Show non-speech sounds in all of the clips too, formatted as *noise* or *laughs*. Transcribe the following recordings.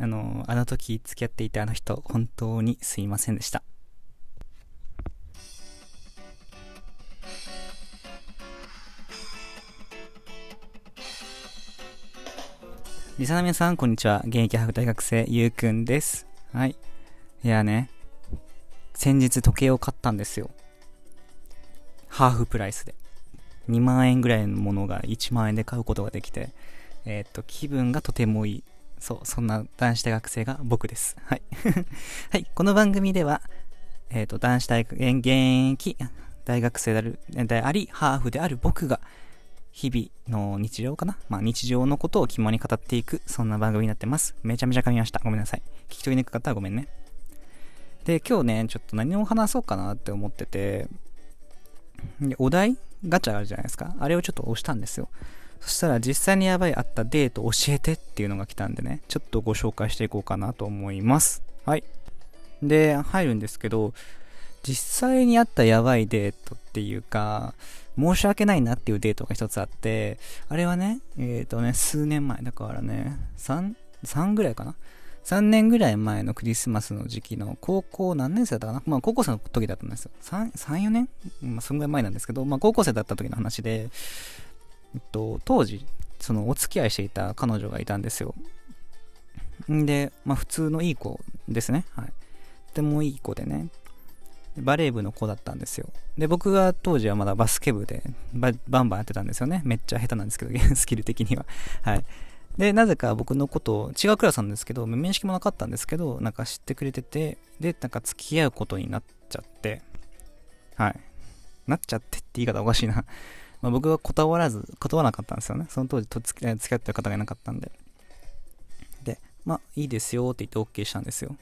あの、あの時付き合っていたあの人、本当にすいませんでした。リサナ皆さん、こんにちは。現役ハーフ大学生、ゆうくんです。はい。いやね、先日時計を買ったんですよ。ハーフプライスで。2万円ぐらいのものが1万円で買うことができて、えっ、と、気分がとてもいい。そう、そんな男子大学生が僕です。はい。*laughs* はい、この番組では、えっ、と、男子大学、現役大学生である、であり、ハーフである僕が、日々の日常かな？まあ日常のことを肝に語っていく、そんな番組になってます。めちゃめちゃ噛みました。ごめんなさい。聞き取りにくかったらごめんね。で、今日ね、ちょっと何を話そうかなって思ってて、でお題ガチャあるじゃないですか。あれをちょっと押したんですよ。そしたら実際にやばいあったデート教えてっていうのが来たんでね、ちょっとご紹介していこうかなと思います。はい。で、入るんですけど、実際にあったやばいデートっていうか、申し訳ないなっていうデートが一つあって、あれはね、えっ、ー、とね、数年前、だからね、3、3ぐらいかな ?3 年ぐらい前のクリスマスの時期の高校何年生だったかな？まあ高校生の時だったんですよ。3、3 4年？まあそんぐらい前なんですけど、まあ高校生だった時の話で、えっと、当時、そのお付き合いしていた彼女がいたんですよ。んで、まあ普通のいい子ですね。はい。とてもいい子でね。バレー部の子だったんですよ。で、僕が当時はまだバスケ部でババンバンやってたんですよね。めっちゃ下手なんですけど、スキル的には。はい。で、なぜか僕のことを、違うクラスなんですけど、面識もなかったんですけど、なんか知ってくれてて、で、なんか付き合うことになっちゃって、はい。なっちゃってって言い方おかしいな。まあ、僕は断らず、断らなかったんですよね。その当時と付き合ってる方がいなかったんで。で、まあ、いいですよって言って OK したんですよ。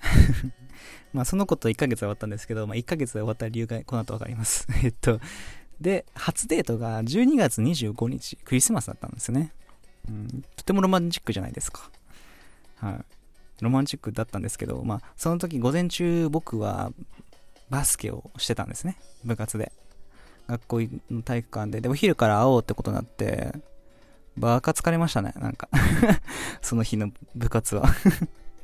*laughs* まあその子と1ヶ月終わったんですけど、まあ1ヶ月で終わった理由がこの後わかります。*laughs* えっと、で、初デートが12月25日、クリスマスだったんですよね。うん、とてもロマンチックじゃないですか。はい。ロマンチックだったんですけど、まあその時午前中僕はバスケをしてたんですね。部活で。学校の体育館で。で、お昼から会おうってことになって、バカ疲れましたね、なんか *laughs* その日の部活は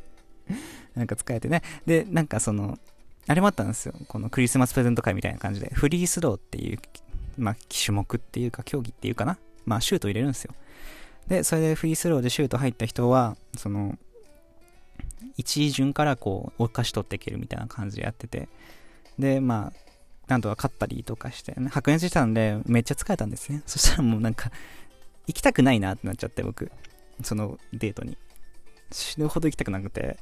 *laughs* なんか使えてね。で、なんかその、あれもあったんですよ。このクリスマスプレゼント会みたいな感じで、フリースローっていう、まあ、種目っていうか、競技っていうかな。まあ、シュート入れるんですよ。で、それでフリースローでシュート入った人は、その、一位順からこう、お菓子取っていけるみたいな感じでやってて、で、まあ、なんとか勝ったりとかして、ね、白熱したんで、めっちゃ疲れたんですね。*laughs* そしたらもうなんか、行きたくないなってなっちゃって、僕。そのデートに。死ぬほど行きたくなくて。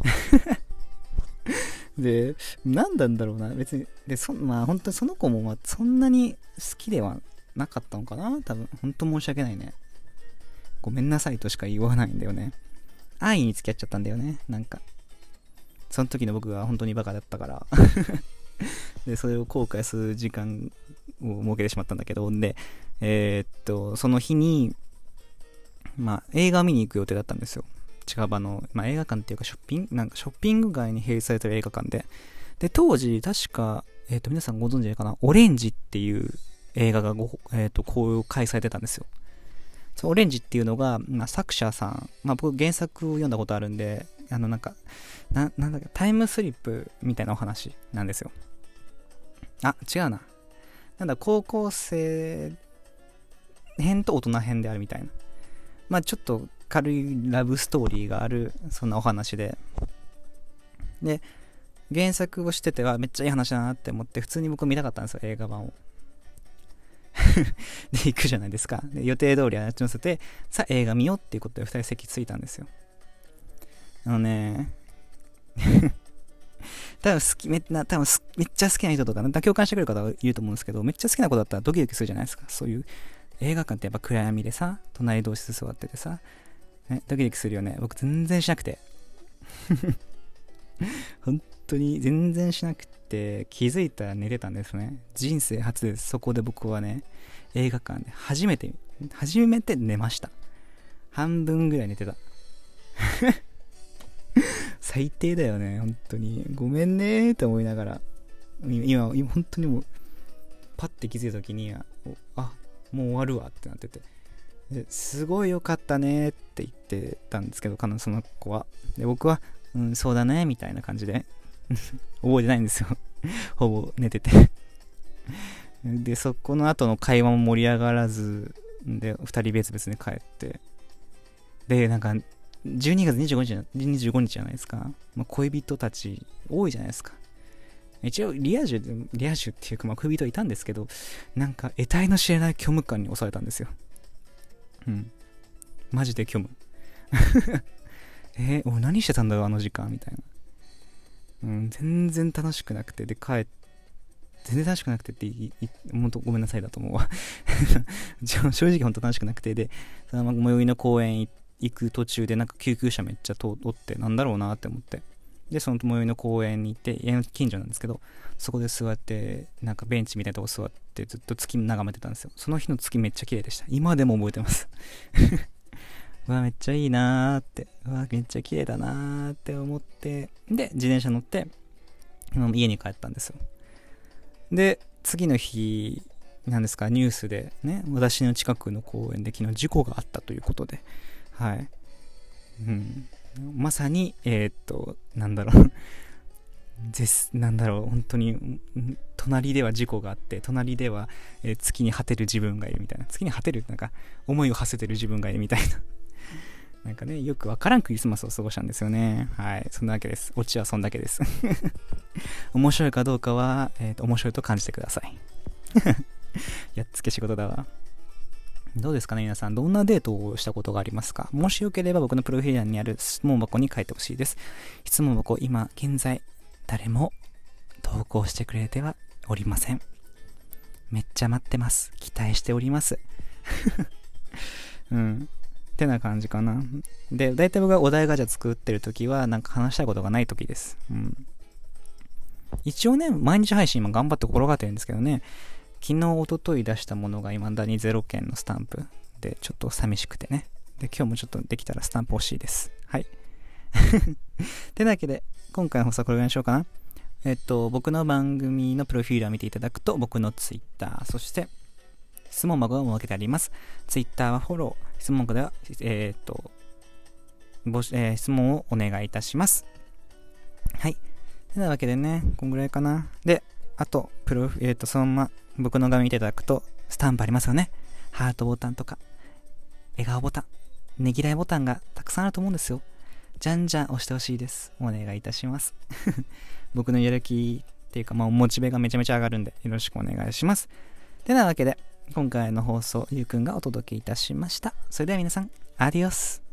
*laughs* で、何なんだろうな、別に。で、そまあ本当にその子もまあそんなに好きではなかったのかな多分。本当申し訳ないね。ごめんなさいとしか言わないんだよね。安易に付き合っちゃったんだよね。なんか。その時の僕が本当にバカだったから *laughs* で、それを後悔する時間を設けてしまったんだけど、で、えー、っと、その日に、まあ、映画を見に行く予定だったんですよ。近場の、まあ、映画館っていうかショッピング、なんかショッピング街に併設されてる映画館で。で、当時、確か、えっ、と、皆さんご存知かな？オレンジっていう映画がご、えっ、ー、と、公開されてたんですよ。そう、オレンジっていうのが、まあ、作者さん、まあ、僕原作を読んだことあるんで、あの、なんか、な、なんだっけ、タイムスリップみたいなお話なんですよ。あ、違うな。なんだ、高校生編と大人編であるみたいな。まあちょっと軽いラブストーリーがある、そんなお話で。で、原作をしててはめっちゃいい話だなって思って、普通に僕見たかったんですよ、映画版を。*laughs* で、行くじゃないですか。で予定通りあっち乗せて、さあ映画見ようっていうことで2人席ついたんですよ。あのね、*laughs* 多分好き、めな多分めっちゃ好きな人とか、共感してくれる方はいると思うんですけど、めっちゃ好きな子だったらドキドキするじゃないですか。そういう映画館ってやっぱ暗闇でさ、隣同士座っててさ、ね、ドキドキするよね。僕全然しなくて。*laughs* 本当に全然しなくて、気づいたら寝てたんですね。人生初です。そこで僕はね、映画館で初めて、初めて寝ました。半分ぐらい寝てた。最低だよね、本当に。ごめんねって思いながら。今、今本当にもう、パッて気づいた時に、あ、もう終わるわってなってて。すごい良かったねって言ってたんですけど、彼女その子は。で、僕は、うん、そうだね、みたいな感じで *laughs* 覚えてないんですよ *laughs* ほぼ寝ててで、そこの後の会話も盛り上がらず、で、二人別々に帰って、で、なんか、12月25日 ,25 日じゃないですか。まあ、恋人たち多いじゃないですか。一応、リア充、リア充っていうか、まあ、恋人いたんですけど、なんか、得体の知れない虚無感に襲われたんですよ。うん。マジで虚無。*laughs* えー、俺何してたんだろう、あの時間、みたいな。うん、全然楽しくなくて、で、帰って、全然楽しくなくてって言い、本当ごめんなさいだと思うわ *laughs* 正直本当楽しくなくて、で、その最寄りの公園行っ行く途中でなんか救急車めっちゃ通ってなんだろうなって思って。で、その最寄りの公園に行って、家の近所なんですけど、そこで座って、なんかベンチみたいなとこ座ってずっと月眺めてたんですよ。その日の月めっちゃ綺麗でした。今でも覚えてます *laughs* うわ、めっちゃいいなーって、うわ、めっちゃ綺麗だなーって思って、で、自転車乗って、家に帰ったんですよ。で、次の日、なんですか、ニュースでね、私の近くの公園で昨日事故があったということで、はい。うん。まさに、えー、っと、なんだろう *laughs* です、なんだろう、本当に、隣では事故があって、隣では、えー、月に果てる自分がいるみたいな。月に果てるなんか、思いを馳せてる自分がいるみたいな *laughs* なんかね、よくわからんクリスマスを過ごしたんですよね。はい。そんなわけです。オチはそんだけです。*laughs* 面白いかどうかは、えっ、と、面白いと感じてください。やっつけ仕事だわ。どうですかね、皆さん。どんなデートをしたことがありますか？もしよければ僕のプロフィール欄にある質問箱に書いてほしいです。質問箱、今、現在、誰も投稿してくれてはおりません。めっちゃ待ってます。期待しております。*laughs* うん。ってな感じかな。で、大体僕がお題ガチャ作ってる時は、なんか話したことがない時です。うん。一応ね、毎日配信今頑張って心がけてるんですけどね、昨日、おととい出したものが未だに0件のスタンプで、ちょっと寂しくてね。で、今日もちょっとできたらスタンプ欲しいです。はい。*laughs* てなわけで、今回の放送はこれぐらいにしようかな。えっと、僕の番組のプロフィールを見ていただくと、僕の Twitter、そして、質問箱を設けてあります。Twitter はフォロー、質問箱では、えー、っと、えー、質問をお願いいたします。はい。てなわけでね、こんぐらいかな。で、あと、プロフ、えー、っと、そのまま僕の画面見ていただくと、スタンプありますよね。ハートボタンとか、笑顔ボタン、ねぎらいボタンがたくさんあると思うんですよ。じゃんじゃん押してほしいです。お願いいたします。*laughs* 僕のやる気っていうか、まあ、モチベがめちゃめちゃ上がるんで、よろしくお願いします。てなわけで、今回の放送、ゆうくんがお届けいたしました。それでは皆さん、アディオス